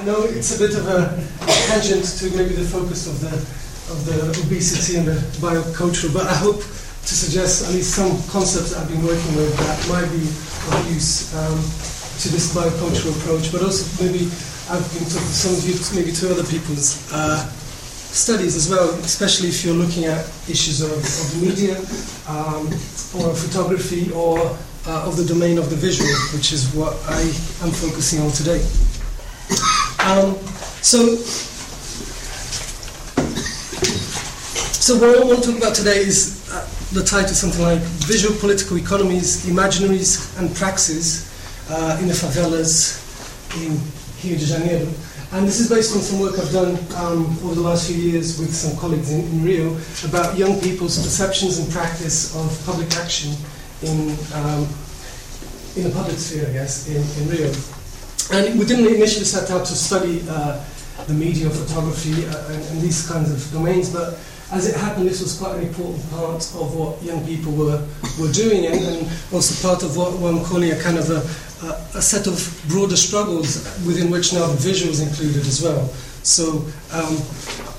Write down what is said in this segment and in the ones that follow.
I know it's a bit of a tangent to maybe the focus of the of the obesity and the biocultural, but I hope to suggest at least some concepts I've been working with that might be of use um, to this biocultural approach, but also maybe I've been talking to some of you, maybe to other people's uh, studies as well, especially if you're looking at issues of, of media um, or photography or uh, of the domain of the visual, which is what I am focusing on today. Um, so, so what I want to talk about today is uh, the title something like Visual Political Economies, Imaginaries and Praxis uh, in the Favelas in Rio de Janeiro. And this is based on some work I've done um, over the last few years with some colleagues in, in, Rio about young people's perceptions and practice of public action in, um, in the public sphere, I guess, in, in Rio. And we didn't initially set out to study uh, the media, photography, uh, and, and, these kinds of domains, but as it happened, this was quite an important part of what young people were, were doing, and, and also part of what, what I'm calling a kind of a, a, a, set of broader struggles within which now the visual is included as well. So um,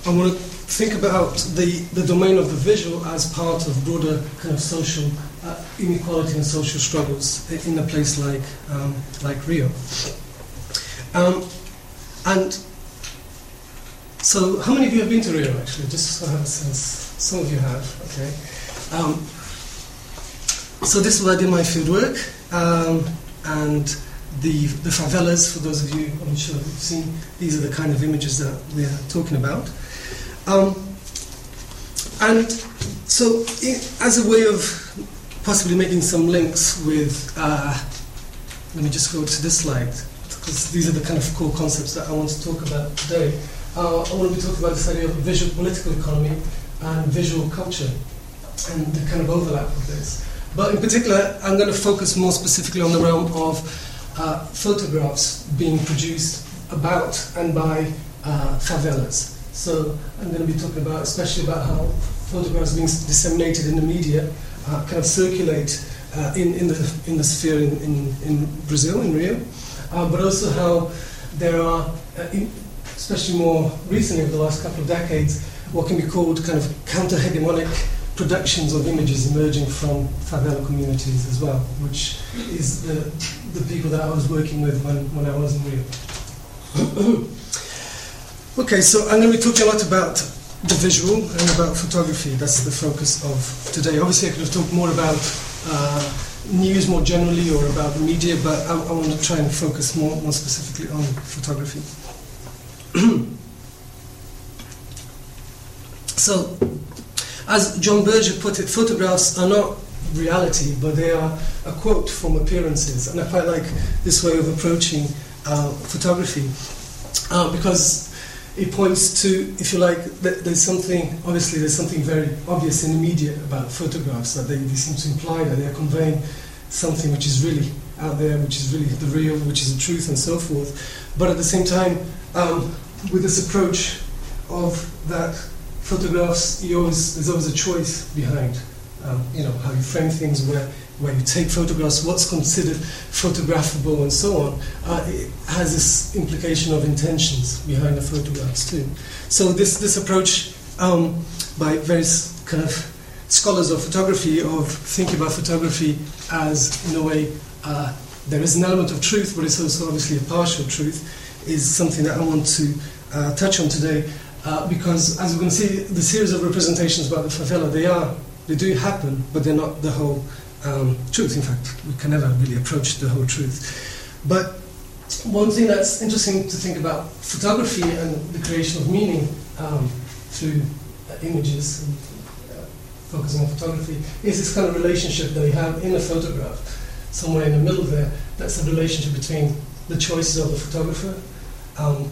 I want to think about the, the domain of the visual as part of broader kind of social uh, inequality and social struggles in a place like, um, like Rio. Um, and so, how many of you have been to Rio actually? Just so I have a sense. Some of you have, okay. Um, so, this is where I did my field work. Um, and the, the favelas, for those of you I'm sure you've seen, these are the kind of images that we're talking about. Um, and so, as a way of possibly making some links with, uh, let me just go to this slide because these are the kind of core concepts that I want to talk about today. Uh, I want to be talking about the study of visual political economy and visual culture and the kind of overlap of this. But in particular, I'm going to focus more specifically on the realm of uh, photographs being produced about and by uh, favelas. So I'm going to be talking about, especially about how photographs being disseminated in the media uh, kind of circulate uh, in, in, the, in the sphere in, in, in Brazil, in Rio, uh, but also how there are, uh, in, especially more recently over the last couple of decades, what can be called kind of counter-hegemonic productions of images emerging from favela communities as well, which is the, the people that I was working with when, when I was in Rio. okay, so I'm going to be talking a lot about the visual and about photography. That's the focus of today. Obviously, I could have talked more about uh, news more generally or about the media, but I, I want to try and focus more, more specifically on photography. so, as John Berger put it, photographs are not reality, but they are a quote from appearances. And I quite like this way of approaching uh, photography uh, because it points to, if you like, there's something, obviously, there's something very obvious in the media about photographs that they, they seem to imply that they are conveying something which is really out there, which is really the real, which is the truth, and so forth. But at the same time, um, with this approach of that photographs, always, there's always a choice behind, um, you know, how you frame things, where, where you take photographs, what's considered photographable, and so on. Uh, it has this implication of intentions behind the photographs too. So this this approach um, by various kind of scholars of photography of thinking about photography as in a way uh, there is an element of truth, but it's also obviously a partial truth, is something that I want to uh, touch on today. Uh, because as we're going to see, the series of representations about the favela, they are, they do happen, but they're not the whole um, truth. In fact, we can never really approach the whole truth. But one thing that's interesting to think about photography and the creation of meaning um, through uh, images and uh, focusing on photography is this kind of relationship that we have in a photograph, somewhere in the middle there. That's the relationship between the choices of the photographer, um,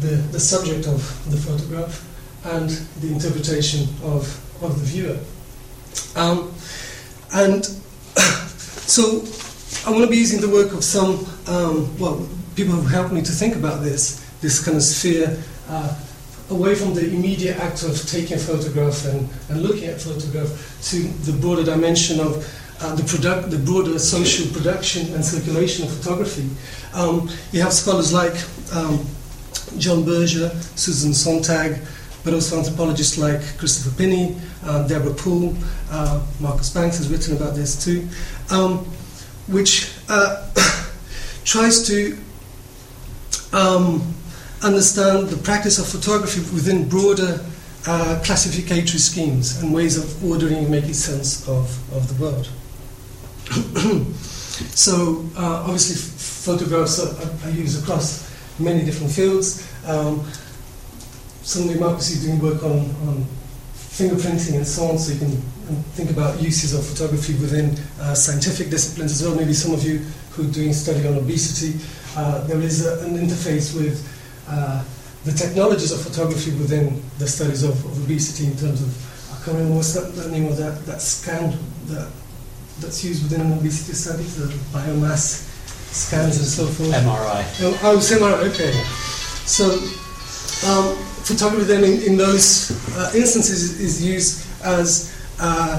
the, the subject of the photograph and the interpretation of, of the viewer. Um, and so I want to be using the work of some, um, well, people who helped me to think about this, this kind of sphere, uh, away from the immediate act of taking a photograph and, and looking at photograph to the broader dimension of uh, the, product, the broader social production and circulation of photography. Um, you have scholars like um, John Berger, Susan Sontag, but also anthropologists like Christopher Pinney, uh, Deborah Poole, uh, Marcus Banks has written about this too, um, which uh, tries to um, understand the practice of photography within broader uh, classificatory schemes and ways of ordering and making sense of, of the world. so, uh, obviously, photographs are, are, used across many different fields. Um, Marcus is doing work on, on fingerprinting and so on, so you can think about uses of photography within uh, scientific disciplines as well. Maybe some of you who are doing study on obesity, uh, there is a, an interface with uh, the technologies of photography within the studies of, of, obesity in terms of, I can't remember what's that, the name of that, that scan that, that's used within obesity studies, the biomass scans and so forth. MRI. Oh, oh it's MRI, okay. So, um, photography then in, in those uh, instances is used as uh,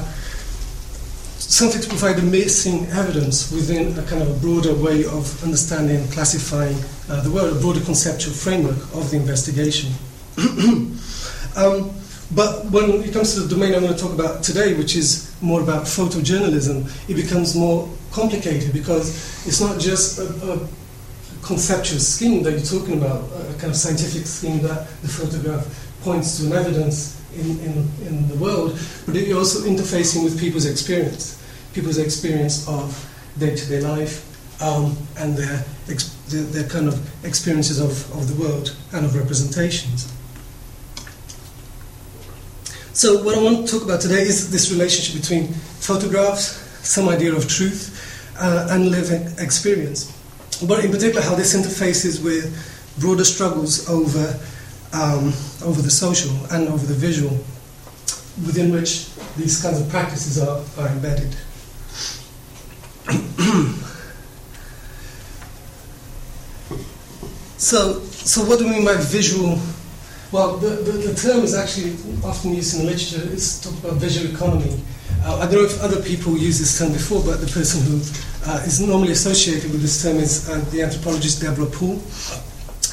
something to provide the missing evidence within a kind of a broader way of understanding and classifying uh, the world, a broader conceptual framework of the investigation. um, but when it comes to the domain I'm going to talk about today, which is more about photojournalism, it becomes more complicated because it's not just a, a conceptual scheme that you're talking about, a kind of scientific scheme that the photograph points to an evidence in, in, in the world, but you're also interfacing with people's experience, people's experience of day-to-day life um, and their, their, their, kind of experiences of, of the world and of representations. So what I want to talk about today is this relationship between photographs, some idea of truth, uh, and living experience. But in particular, how this interfaces with broader struggles over um, over the social and over the visual, within which these kinds of practices are, are embedded. so, so what do we mean by visual? Well, the, the, the, term is actually often used in the literature. It's talked about visual economy. Uh, I don't know if other people use this term before, but the person who uh, is normally associated with this term is uh, the anthropologist Deborah Poole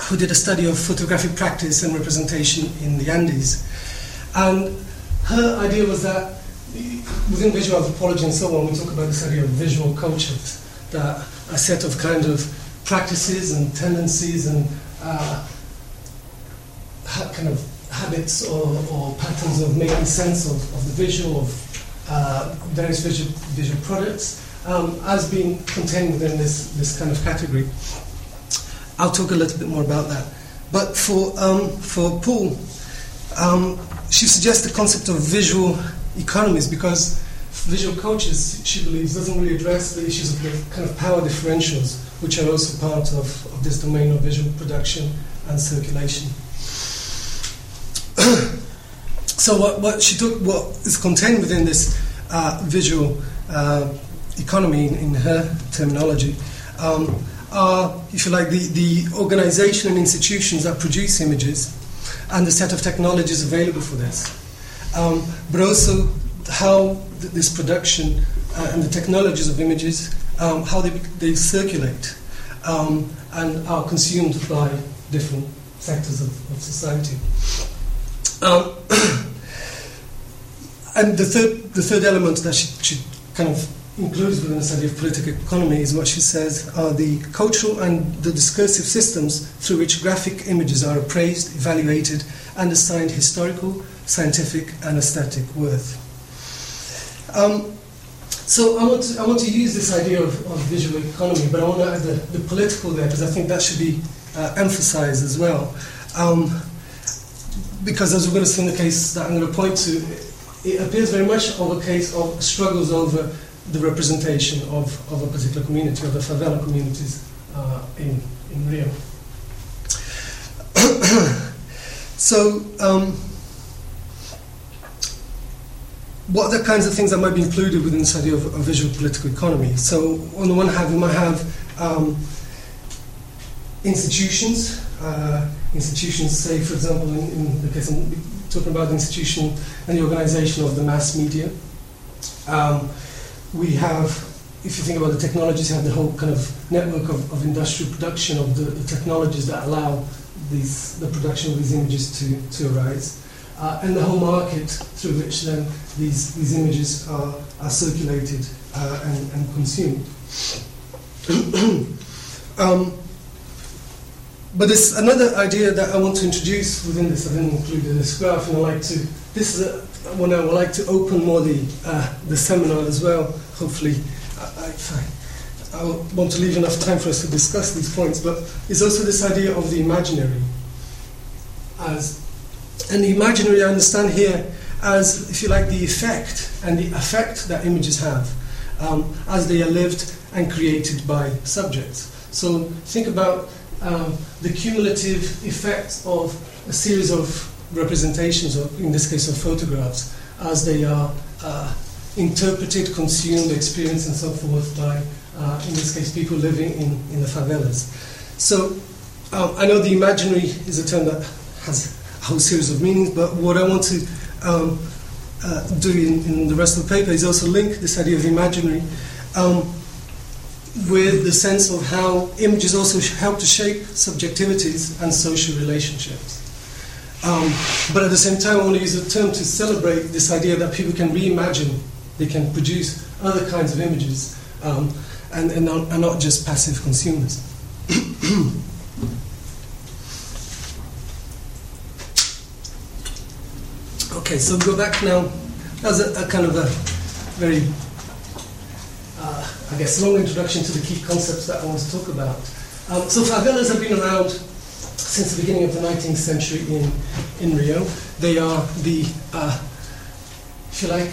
who did a study of photographic practice and representation in the Andes. And her idea was that within visual anthropology and so on, we talk about this idea of visual cultures, that a set of kind of practices and tendencies and uh, kind of habits or, or, patterns of making sense of, of the visual, of uh, various visual, visual products, um, as being contained within this, this kind of category. I'll talk a little bit more about that. But for, um, for Poole, um, she suggests the concept of visual economies because visual cultures, she believes, doesn't really address the issues of the kind of power differentials, which are also part of, of this domain of visual production and circulation. so what, what she took, what is contained within this uh, visual uh, economy in, in, her terminology, um, are, if you like, the, the organization and institutions that produce images and the set of technologies available for this. Um, but also how th- this production uh, and the technologies of images, um, how they, they circulate um, and are consumed by different sectors of, of society. Um, and the third, the third element that she, she kind of includes within the study of political economy is what she says are the cultural and the discursive systems through which graphic images are appraised, evaluated, and assigned historical, scientific, and aesthetic worth. Um, so I want, to, I want to use this idea of, of visual economy, but I want to add the, the political there because I think that should be uh, emphasized as well. Um, because as we're going to see in the case that I'm going to point to, it appears very much of a case of struggles over the representation of, of a particular community, of the favela communities uh, in, in Rio. so, um, what are the kinds of things that might be included within this idea of a visual political economy? So, on the one hand, we might have um, institutions, uh, institutions, say, for example, in, in, the case I'm talking about the institution and the organization of the mass media. Um, we have, if you think about the technologies, you have the whole kind of network of, of industrial production of the, the technologies that allow these, the production of these images to, to arise, uh, and the whole market through which then these, these images are, are circulated uh, and, and consumed. um, but there's another idea that I want to introduce within this. I didn't include this graph, and I like to. This is a, one I would like to open more the uh, the seminar as well. Hopefully, I, I, I want to leave enough time for us to discuss these points. But it's also this idea of the imaginary as, and the imaginary I understand here as, if you like, the effect and the effect that images have um, as they are lived and created by subjects. So think about um, the cumulative effect of a series of representations, in this case of photographs, as they are uh, interpreted, consumed, experienced, and so forth by, uh, in this case, people living in, in the favelas. So um, I know the imaginary is a term that has a whole series of meanings, but what I want to um, uh, do in, in, the rest of the paper is also link this idea of imaginary um, with the sense of how images also help to shape subjectivities and social relationships. Um, but at the same time, I want to use the term to celebrate this idea that people can reimagine, they can produce other kinds of images, um, and, and, not, not just passive consumers. okay, so go back now. That was a, a kind of a very uh, I guess, long introduction to the key concepts that I want to talk about. Um, so favelas have been around since the beginning of the 19th century in, in Rio. They are the, uh, if you like,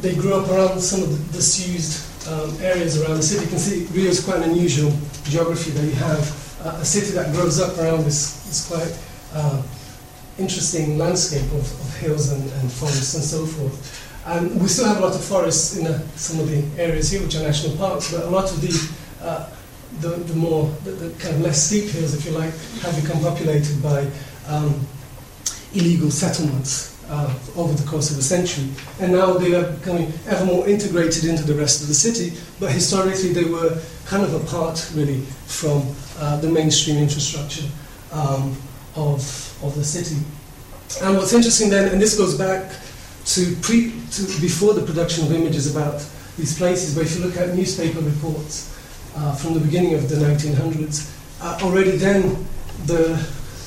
they grew up around some of the disused um, areas around the city. You can see Rio is quite an unusual geography that you have uh, a city that grows up around this, this quite uh, interesting landscape of, of hills and, and forests and so forth. And we still have a lot of forests in uh, some of the areas here, which are national parks, but a lot of the, uh, the, the, more, the, the, kind of less steep hills, if you like, have become populated by um, illegal settlements uh, over the course of a century. And now they are becoming ever more integrated into the rest of the city, but historically they were kind of apart, really, from uh, the mainstream infrastructure um, of, of the city. And what's interesting then, and this goes back to, pre, to before the production of images about these places, but if you look at newspaper reports uh, from the beginning of the 1900s, uh, already then the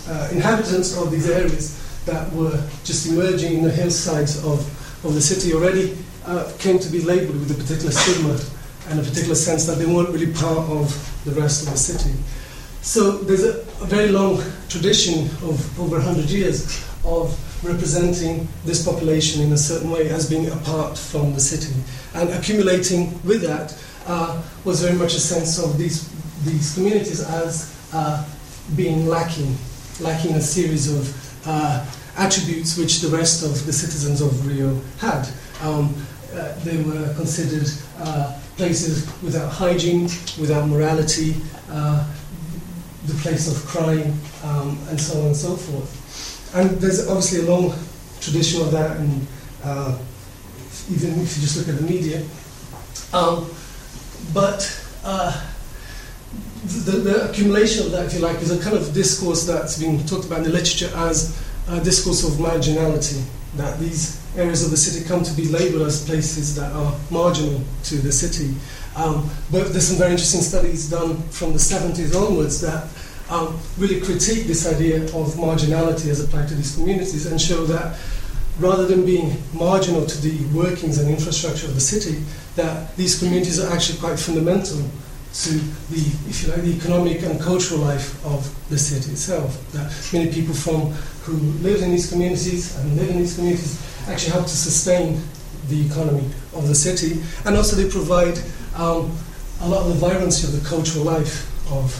uh, inhabitants of these areas that were just emerging in the hillsides of, of the city already uh, came to be labeled with a particular stigma and a particular sense that they weren't really part of the rest of the city. So there's a, a very long tradition of over 100 years of representing this population in a certain way as being apart from the city. And accumulating with that uh, was very much a sense of these, these communities as uh, being lacking, lacking a series of uh, attributes which the rest of the citizens of Rio had. Um, uh, they were considered uh, places without hygiene, without morality, uh, the place of crime, um, and so on and so forth. And there's obviously a long tradition of that, and uh, even if you just look at the media. Um, but uh, the, the, accumulation of that, if you like, is a kind of discourse that's been talked about in the literature as a discourse of marginality, that these areas of the city come to be labeled as places that are marginal to the city. Um, but there's some very interesting studies done from the 70s onwards that um, really critique this idea of marginality as applied to these communities and show that rather than being marginal to the workings and infrastructure of the city, that these communities are actually quite fundamental to the, if you like, the economic and cultural life of the city itself. That many people from who live in these communities and live in these communities actually help to sustain the economy of the city, and also they provide um, a lot of the vibrancy of the cultural life of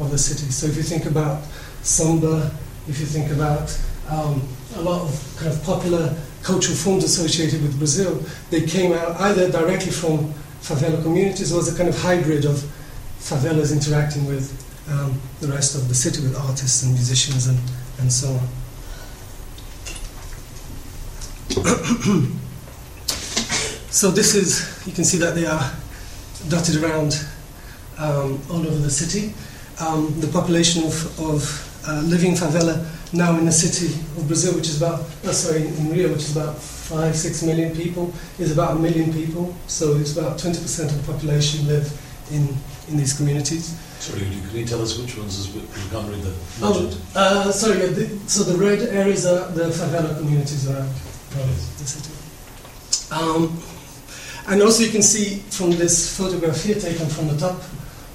of the city. So if you think about samba, if you think about um, a lot of kind of popular cultural forms associated with Brazil, they came out either directly from favela communities or as a kind of hybrid of favelas interacting with um, the rest of the city, with artists and musicians and, and so on. so this is, you can see that they are dotted around um, all over the city um, the population of, of uh, living favela now in the city of Brazil, which is about, oh, sorry, in Rio, which is about five, six million people, is about a million people. So it's about 20% of the population live in, in these communities. Sorry, can you tell us which ones is we can't read the Oh, uh, sorry, yeah, the, so the red areas are the favela communities around the city. Um, and also you can see from this photograph here taken from the top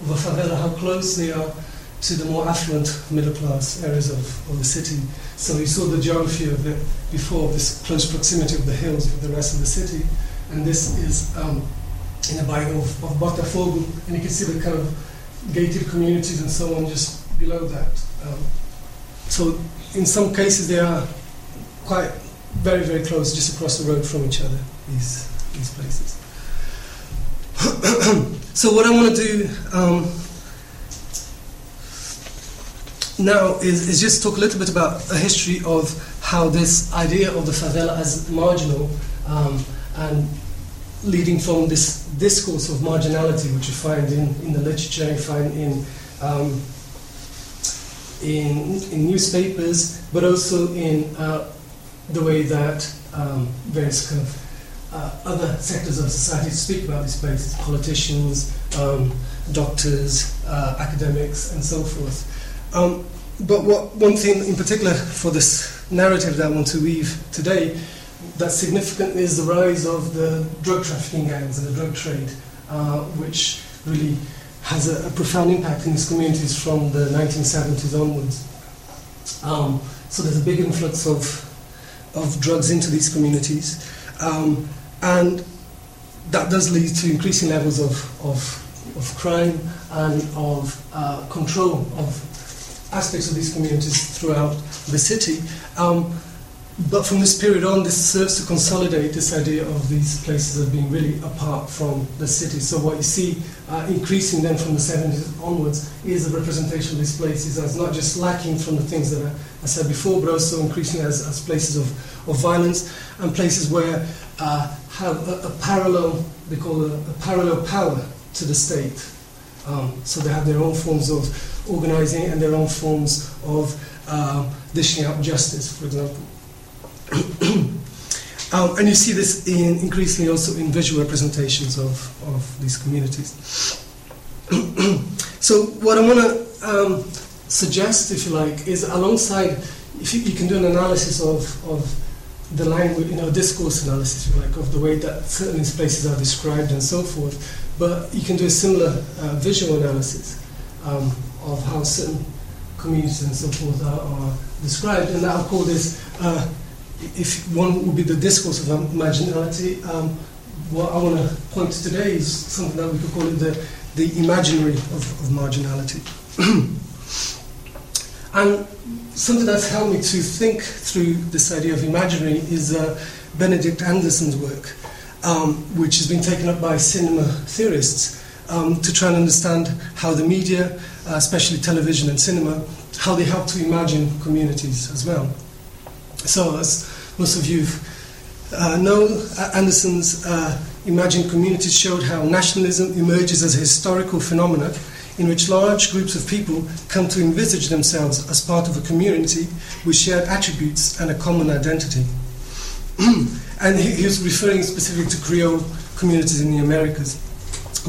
of a favela how close they are to the more affluent middle class areas of, of the city. So you saw the geography of it before, this close proximity of the hills with the rest of the city. And this is um, in the bairro of, of Botafogo, and you can see the kind of gated communities and so on just below that. Um, so in some cases they are quite very, very close, just across the road from each other, these, these places. so what I want to do um, now is, is just talk a little bit about a history of how this idea of the favela as marginal um, and leading from this discourse of marginality, which you find in, in the literature, you find in, um, in, in newspapers, but also in uh, the way that um, various kind of uh, other sectors of society speak about these places, politicians, um, doctors, uh, academics, and so forth. Um, but what, one thing in particular for this narrative that I want to weave today that's significant is the rise of the drug trafficking gangs and the drug trade, uh, which really has a, a, profound impact in these communities from the 1970s onwards. Um, so there's a big influx of, of drugs into these communities, um, and that does lead to increasing levels of, of, of crime and of uh, control of aspects of these communities throughout the city. Um, but from this period on, this serves to consolidate this idea of these places as being really apart from the city. So what you see uh, increasing then from the 70s onwards is the representation of these places as not just lacking from the things that I, said before, but also increasing as, as places of, of violence and places where uh, have a, a, parallel, they call a, a parallel power to the state. Um, so they have their own forms of organizing and their own forms of uh, dishing out justice, for example. Um, and you see this in increasingly also in visual representations of, of these communities. so what I want to um, suggest, if you like, is alongside, if you, you, can do an analysis of, of the language, you know, discourse analysis, if you like, of the way that certain places are described and so forth, but you can do a similar uh, visual analysis um, of how certain communities and so forth are, are described, and I'll call this uh, if one would be the discourse of marginality, um, what I want to point to today is something that we could call it the, the imaginary of, of marginality. and something that's helped me to think through this idea of imaginary is uh, Benedict Anderson's work, um, which has been taken up by cinema theorists um, to try and understand how the media, uh, especially television and cinema, how they help to imagine communities as well. So, as most of you uh, know, Anderson's uh, Imagined Communities showed how nationalism emerges as a historical phenomenon in which large groups of people come to envisage themselves as part of a community with shared attributes and a common identity. and he, he, was referring specifically to Creole communities in the Americas.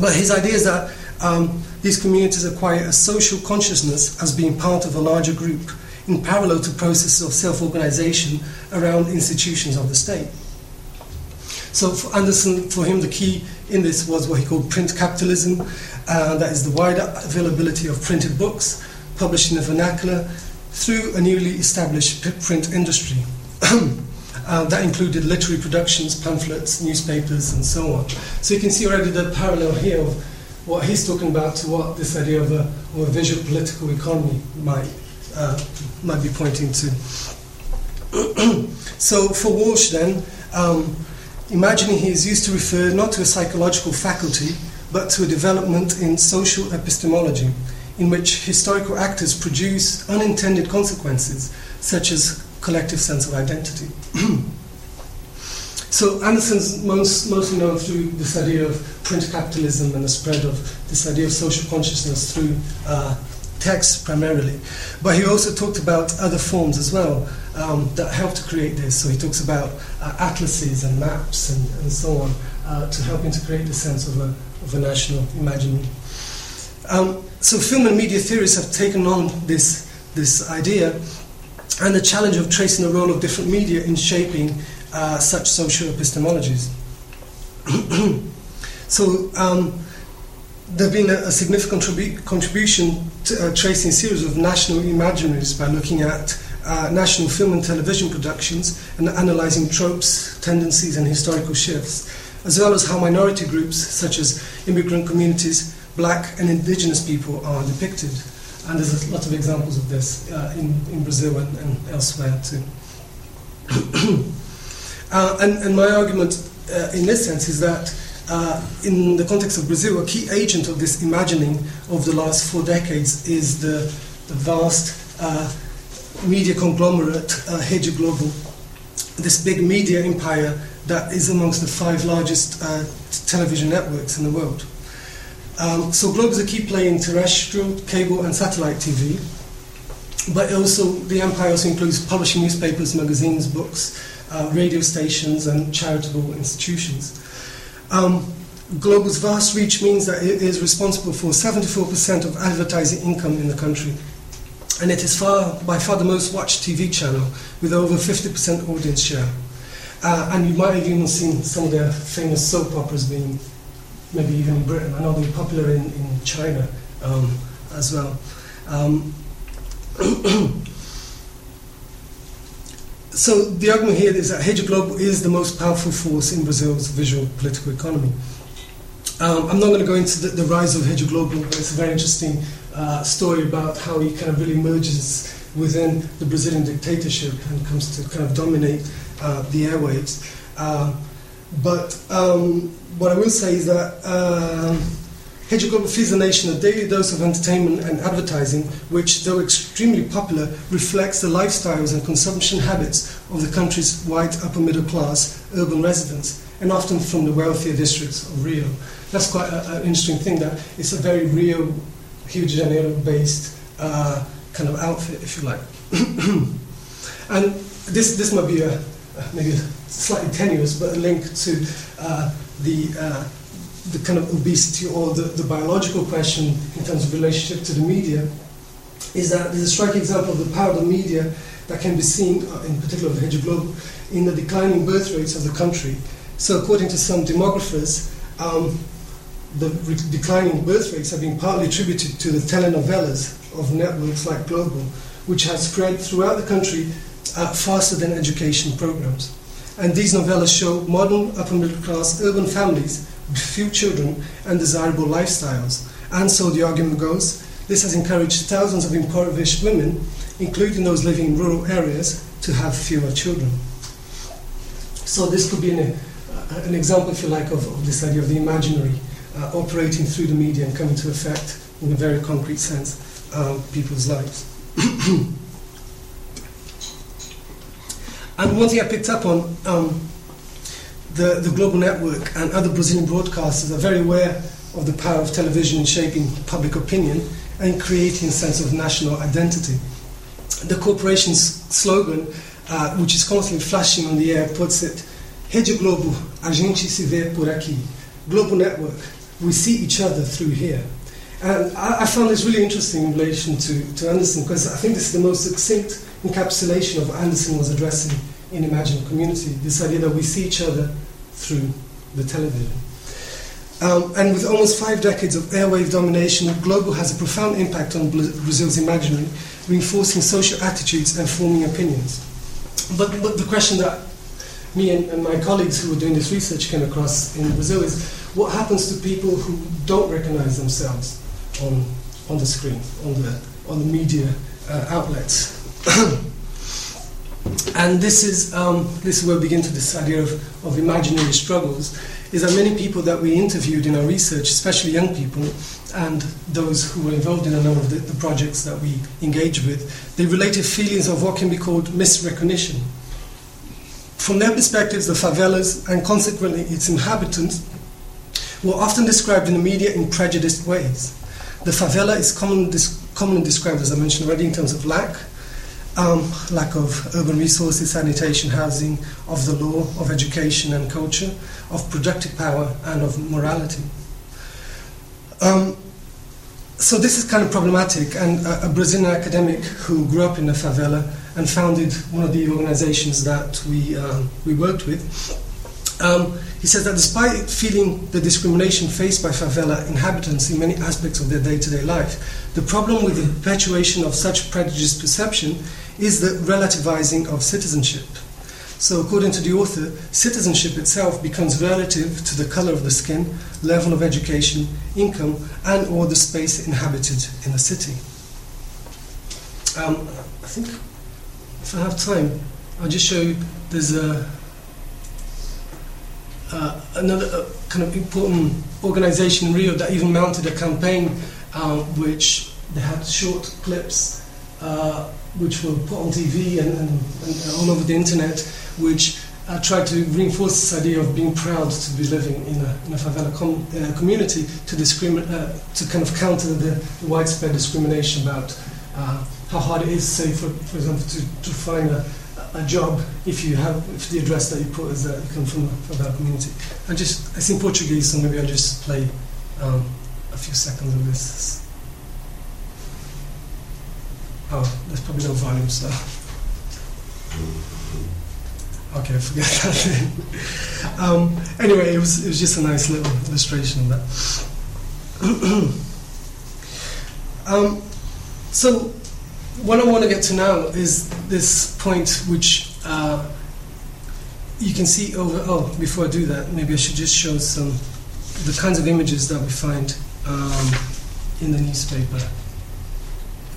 But his idea is that um, these communities acquire a social consciousness as being part of a larger group in parallel to processes of self-organization around institutions of the state. So for Anderson, for him, the key in this was what he called print capitalism. Uh, that is the wider availability of printed books published in the vernacular through a newly established print industry. uh, that included literary productions, pamphlets, newspapers, and so on. So you can see already the parallel here of what he's talking about to what this idea of a, of a visual political economy might uh, might be pointing to. so for Walsh, then, um, imagining he is used to refer not to a psychological faculty, but to a development in social epistemology, in which historical actors produce unintended consequences, such as collective sense of identity. so Anderson's most, mostly known through this idea of print capitalism and the spread of this idea of social consciousness through uh, text primarily. But he also talked about other forms as well um, that help to create this. So he talks about uh, atlases and maps and, and so on uh, to help him to create the sense of a, of a national imaginary. Um, so film and media theorists have taken on this, this idea and the challenge of tracing the role of different media in shaping uh, such social epistemologies. so um, there have been a, a significant contribu- contribution to uh, tracing series of national imaginaries by looking at uh, national film and television productions and analysing tropes, tendencies, and historical shifts, as well as how minority groups such as immigrant communities, black and indigenous people are depicted. And there's a lot of examples of this uh, in, in Brazil and, and elsewhere too. uh, and, and my argument uh, in this sense is that uh, in the context of Brazil, a key agent of this imagining of the last four decades is the, the vast uh, media conglomerate, uh, Rede this big media empire that is amongst the five largest uh, television networks in the world. Um, so Globo is a key player in terrestrial, cable, and satellite TV. But also, the empire also includes publishing newspapers, magazines, books, uh, radio stations, and charitable institutions. Um, Globo's vast reach means that it is responsible for 74% of advertising income in the country. And it is far, by far the most watched TV channel with over 50% audience share. Uh, and you might have even seen some of their famous soap operas being, maybe even in Britain. I know they're popular in, in China um, as well. Um, so the argument here is that Rede Globo is the most powerful force in Brazil's visual political economy. Um, I'm not going to go into the, the rise of Rede Globo, but it's a very interesting uh, story about how he kind of really merges within the Brazilian dictatorship and comes to kind of dominate uh, the airwaves. Uh, but um, what I will say is that Rede feeds the nation a daily dose of entertainment and advertising, which, though extremely popular, reflects the lifestyles and consumption habits of the country's white upper middle class urban residents, and often from the wealthier districts of Rio. That's quite an interesting thing that it's a very Rio Rio de Janeiro based uh, kind of outfit, if you like. and this, this might be a, maybe slightly tenuous, but a link to uh, the, uh, the kind of obesity or the, the biological question in terms of relationship to the media is that there's a striking example of the power of the media that can be seen, uh, in particular the Rede Globo, in the declining birth rates of the country. So according to some demographers, um, the re- declining birth rates have been partly attributed to the telenovelas of networks like Globo, which has spread throughout the country uh, faster than education programs. And these novellas show modern upper middle class urban families few children and desirable lifestyles. And so the argument goes this has encouraged thousands of impoverished women, including those living in rural areas, to have fewer children. So this could be an, uh, an example, if you like, of, of this idea of the imaginary uh, operating through the media and coming to affect, in a very concrete sense, um, people's lives. and one thing I picked up on, um, the, the Globo network and other Brazilian broadcasters are very aware of the power of television in shaping public opinion and creating a sense of national identity. The corporation's slogan, uh, which is constantly flashing on the air, puts it Rede Globo, a gente se vê por aqui. Global Network, we see each other through here. And I, I found this really interesting in relation to, to Anderson because I think this is the most succinct encapsulation of what Anderson was addressing in Imagined Community this idea that we see each other through the television. Um, and with almost five decades of airwave domination, Globo has a profound impact on Brazil's imaginary, reinforcing social attitudes and forming opinions. But, but the question that me and, and my colleagues who were doing this research came across in Brazil is what happens to people who don't recognize themselves on, on the screen, on the, on the media uh, outlets. and this is, um, this is where we begin to this idea of, of imaginary struggles, is that many people that we interviewed in our research, especially young people, and those who were involved in a number of the, the projects that we engaged with, they related feelings of what can be called misrecognition. From their perspectives, the favelas and consequently its inhabitants were often described in the media in prejudiced ways. The favela is commonly commonly described, as I mentioned already, in terms of lack. Um, lack of urban resources, sanitation, housing, of the law, of education and culture, of productive power, and of morality. Um, so this is kind of problematic, and a, a, Brazilian academic who grew up in a favela and founded one of the organizations that we, um, we worked with, um, he says that despite feeling the discrimination faced by favela inhabitants in many aspects of their day-to-day life, the problem with the perpetuation of such prejudiced perception is the relativizing of citizenship. So, according to the author, citizenship itself becomes relative to the color of the skin, level of education, income, and or the space inhabited in a city. Um, I think if I have time, I'll just show you. There's a uh, another uh, kind of important organization in Rio that even mounted a campaign um, which they had short clips uh, which were put on TV and, and, and all over the internet, which uh, tried to reinforce this idea of being proud to be living in a, in a favela com- uh, community to, discrimin- uh, to kind of counter the, widespread discrimination about uh, how hard it is, say, for, for example, to, to find a, a job if you have if the address that you put is that you come from, from that community. I just it's in Portuguese, so maybe I'll just play um, a few seconds of this. Oh, there's probably no volume, so. Okay, I forget that. um, anyway, it was, it was just a nice little illustration of that. um, so, what I want to get to now is this point which uh, you can see over. Oh, before I do that, maybe I should just show some the kinds of images that we find um, in the newspaper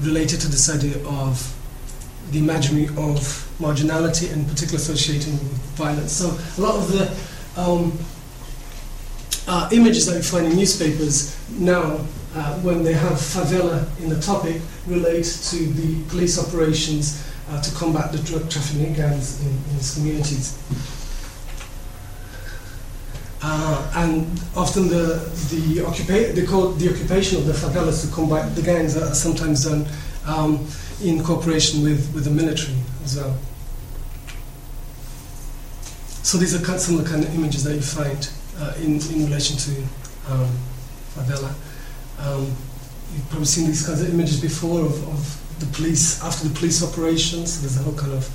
related to this idea of the imaginary of marginality and particularly associating with violence. So a lot of the um, uh, images that we find in newspapers now, uh, when they have favela in the topic, relate to the police operations uh, to combat the drug trafficking gangs in, in these communities. Uh, and often the the, occupa- they call the occupation of the favelas to combat the gangs are sometimes done um, in cooperation with, with the military as well. So these are some of the kind of images that you find uh, in, in relation to um, favela. Um, you've probably seen these kinds of images before of, of the police after the police operations. There's a whole kind of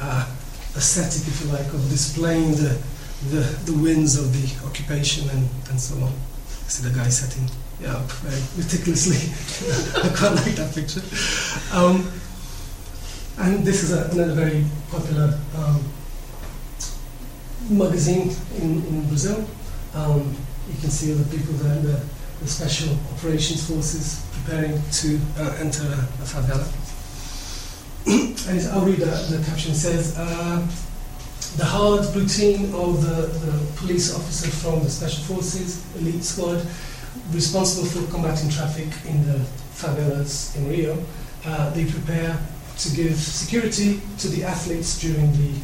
uh, aesthetic, if you like, of displaying the the, the wins of the occupation and, and so on. See the guy setting up very meticulously. I quite like that picture. Um, and this is a, another very popular um, magazine in, in Brazil. Um, you can see the people there, the, the special operations forces preparing to uh, enter a, a favela. and I'll read the, the caption. Says, uh, the hard routine of the, the police officer from the Special Forces elite squad responsible for combating traffic in the favelas in Rio. Uh, they prepare to give security to the athletes during the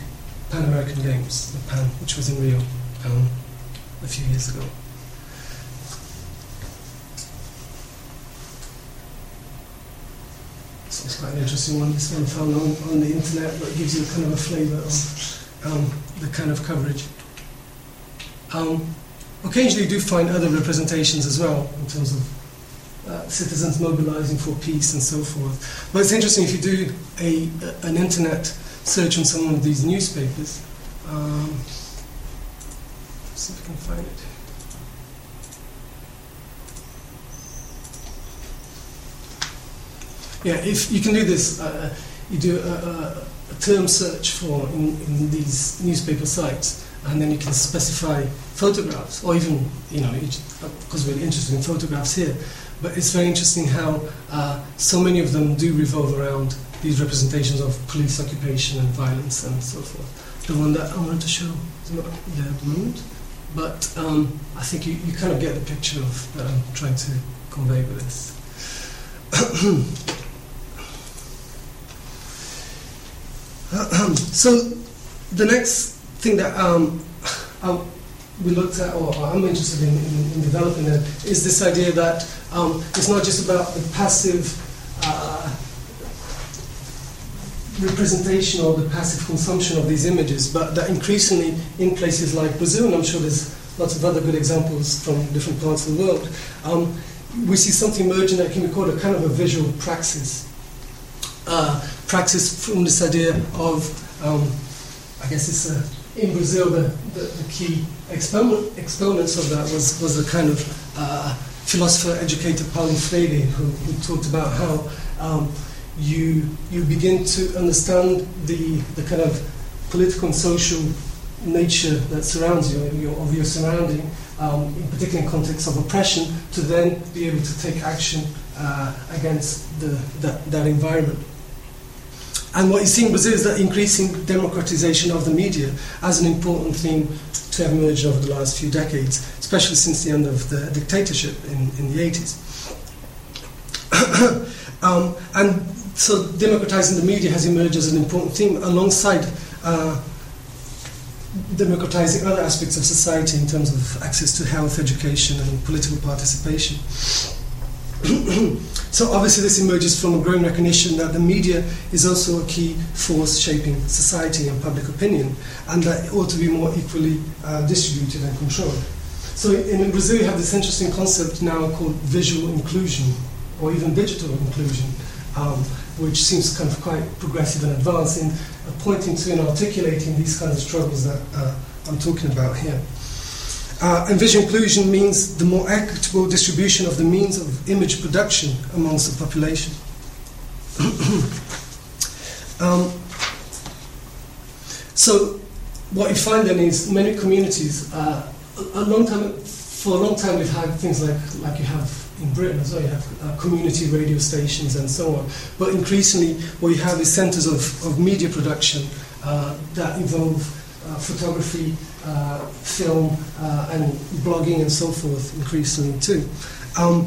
Pan American Games, the Pan, which was in Rio um, a few years ago. So it's quite an interesting one. This one found on, on the internet, but it gives you kind of a flavour of um, the kind of coverage. Um, occasionally, you do find other representations as well in terms of uh, citizens mobilizing for peace and so forth. But it's interesting if you do a, a an internet search on some of these newspapers. Um, see if I can find it. Yeah, if you can do this, uh, you do a, a a term search for in, in these newspaper sites, and then you can specify photographs, or even, you know, because we're interested in photographs here, but it's very interesting how uh, so many of them do revolve around these representations of police occupation and violence and so forth. The one that I wanted to show is not there at the moment, but um, I think you, you kind of get the picture of that I'm trying to convey with this. so the next thing that um, we looked at, or I'm interested in, in, in developing, is this idea that um, it's not just about the passive representation or the passive consumption of these images, but that increasingly in places like Brazil, and I'm sure there's lots of other good examples from different parts of the world, um, we see something emerging that can be called a kind of a visual praxis. Uh, praxis from this idea of, um, I guess it's uh, in Brazil, the, the, the key exponent, exponents of that was, was the kind of uh, philosopher educator Paulo Freire, who, who talked about how um, you, you begin to understand the, the kind of political and social nature that surrounds you, your, of your surrounding, um, in particular in context of oppression, to then be able to take action uh, against the, that environment. And what you see in Brazil is that increasing democratization of the media as an important theme to have emerged over the last few decades, especially since the end of the dictatorship in, in the 80s. um, and so democratizing the media has emerged as an important theme alongside uh, democratizing other aspects of society in terms of access to health, education, and political participation. so obviously this emerges from a growing recognition that the media is also a key force shaping society and public opinion, and that it ought to be more equally uh, distributed and controlled. So in Brazil you have this interesting concept now called visual inclusion, or even digital inclusion, um, which seems kind of quite progressive and advanced in uh, pointing to and articulating these kinds of struggles that uh, I'm talking about here. Uh, and visual inclusion means the more equitable distribution of the means of image production amongst the population. um, so, what you find then is many communities, uh, a, a long time, for a long time, we've had things like, like you have in Britain as well. You have uh, community radio stations and so on. But increasingly, what you have is centres of, of media production uh, that involve uh, photography, uh, film, uh, and blogging and so forth, increasingly too. Um,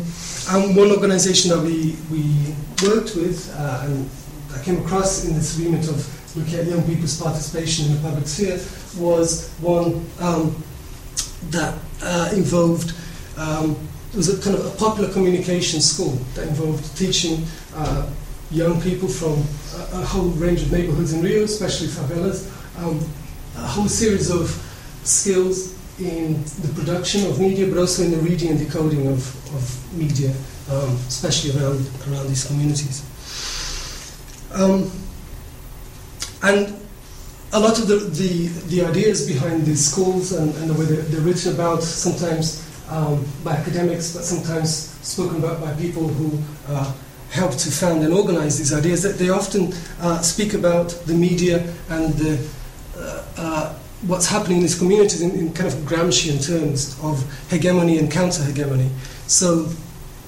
and one organisation that we, we worked with uh, and I came across in this remit of looking at young people's participation in the public sphere was one um, that involved um, it was a kind of a popular communication school that involved teaching uh, young people from a, a, whole range of neighborhoods in Rio, especially favelas, um, a whole series of skills in the production of media, but also in the reading and decoding of, of media, um, especially around, around these communities. Um, and a lot of the, the, the, ideas behind these schools and, and the way they're, they're written about sometimes um, by academics, but sometimes spoken about by people who uh, help to found and organize these ideas, that they often uh, speak about the media and the, uh, uh, what's happening in these communities in, in, kind of Gramscian terms of hegemony and counter-hegemony. So,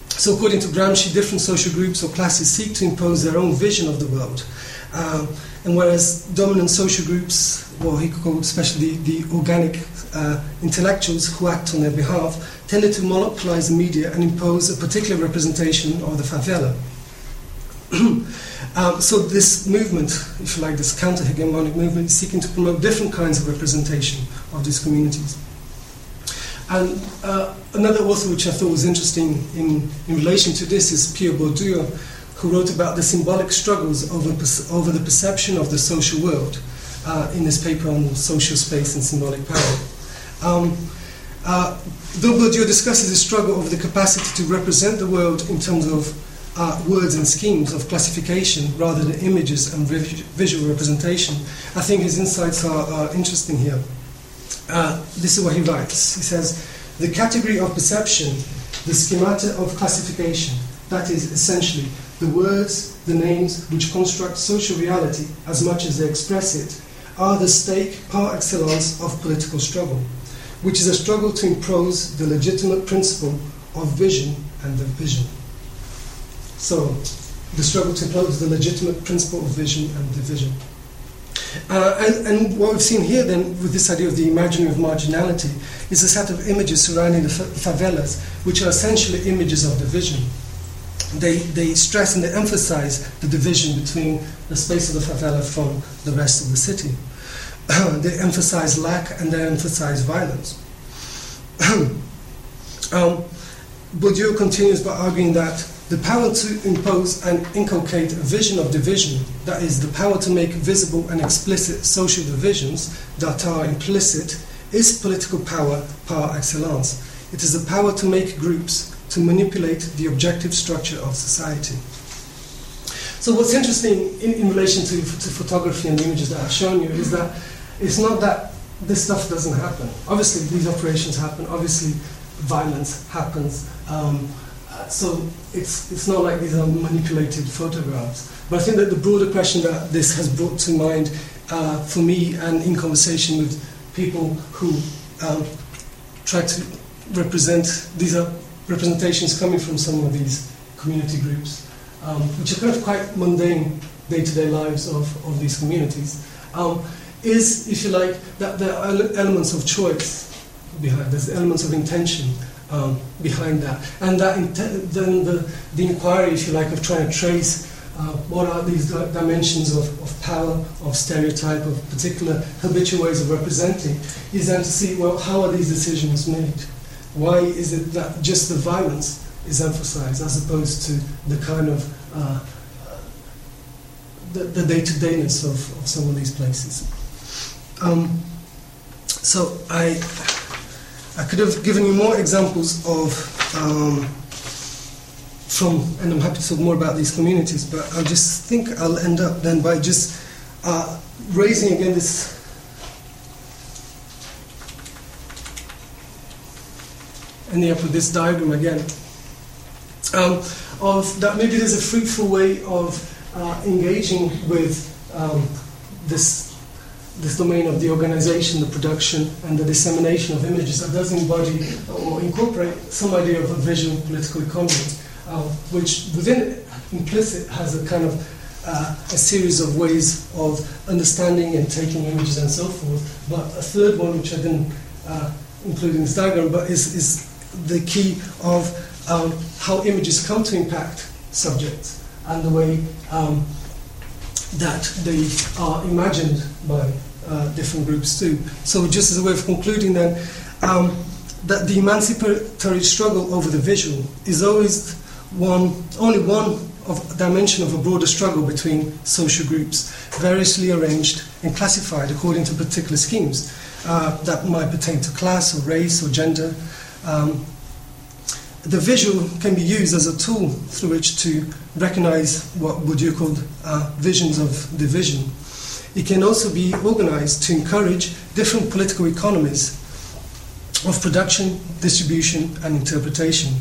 so according to Gramsci, different social groups or classes seek to impose their own vision of the world. Um, and whereas dominant social groups, well, he called especially the, the organic uh, intellectuals who act on their behalf, tended to monopolize the media and impose a particular representation of the favela. Um, so this movement, if you like, this counter-hegemonic movement, is seeking to promote different kinds of representation of these communities. And uh, another author which I thought was interesting in, in relation to this is Pierre Bourdieu, who wrote about the symbolic struggles over, over the perception of the social world uh, in his paper on social space and symbolic power. Um, uh, though Bourdieu discusses the struggle over the capacity to represent the world in terms of uh, words and schemes of classification rather than images and visual representation, I think his insights are, are interesting here. Uh, this is what he writes. He says, the category of perception, the schemata of classification, that is essentially the words, the names which construct social reality as much as they express it, are the stake par excellence of political struggle, which is a struggle to impose the legitimate principle of vision and division. So, the struggle to impose the legitimate principle of vision and division. Uh, and, and, what we've seen here then with this idea of the imaginary of marginality is a set of images surrounding the favelas, which are essentially images of division they, they stress and they emphasize the division between the space of the favela from the rest of the city. they emphasize lack and they emphasize violence. um, Bourdieu continues by arguing that The power to impose and inculcate a vision of division, that is, the power to make visible and explicit social divisions that are implicit, is political power par excellence. It is the power to make groups, to manipulate the objective structure of society. So, what's interesting in, in relation to, to photography and the images that I've shown you is that it's not that this stuff doesn't happen. Obviously, these operations happen. Obviously, violence happens. Um, so it's, it's not like these are manipulated photographs. But I think that the broader question that this has brought to mind uh, for me and in conversation with people who um, try to represent, these are representations coming from some of these community groups, um, which are kind of quite mundane day-to-day lives of, of these communities, um, is, if you like, that there are elements of choice behind, there's elements of intention um, behind that. And that then the, the inquiry, if you like, of trying to trace uh, what are these dimensions of, of power, of stereotype, of particular habitual ways of representing, is then to see, well, how are these decisions made? Why is it that just the violence is emphasized as opposed to the kind of uh, the, the day-to-dayness of, of some of these places? Um, so I I could have given you more examples of um, from, and I'm happy to talk more about these communities, but I just think I'll end up then by just uh, raising again this. Ending up with this diagram again um, of that maybe there's a fruitful way of uh, engaging with um, this this domain of the organization, the production, and the dissemination of images that does embody or incorporate some idea of a visual political economy, uh, which within it, implicit has a kind of uh, a series of ways of understanding and taking images and so forth. But a third one, which I didn't uh, include in this diagram, but is, is the key of um, how images come to impact subjects and the way um, that they are imagined by uh, different groups too. So, just as a way of concluding, then, um, that the emancipatory struggle over the visual is always one, only one of dimension of a broader struggle between social groups, variously arranged and classified according to particular schemes uh, that might pertain to class or race or gender. Um, the visual can be used as a tool through which to recognize what Bourdieu called uh, visions of division. It can also be organized to encourage different political economies of production, distribution, and interpretation.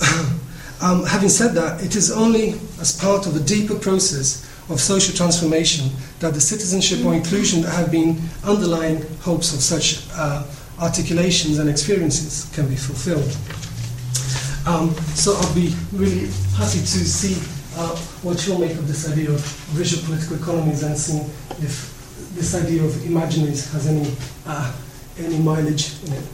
um, having said that, it is only as part of a deeper process of social transformation that the citizenship or inclusion that have been underlying hopes of such uh, articulations and experiences can be fulfilled. Um, so I'll be really happy to see uh, what you'll make of this idea of visual political economies and seeing if this idea of imaginaries has any, uh, any mileage in it.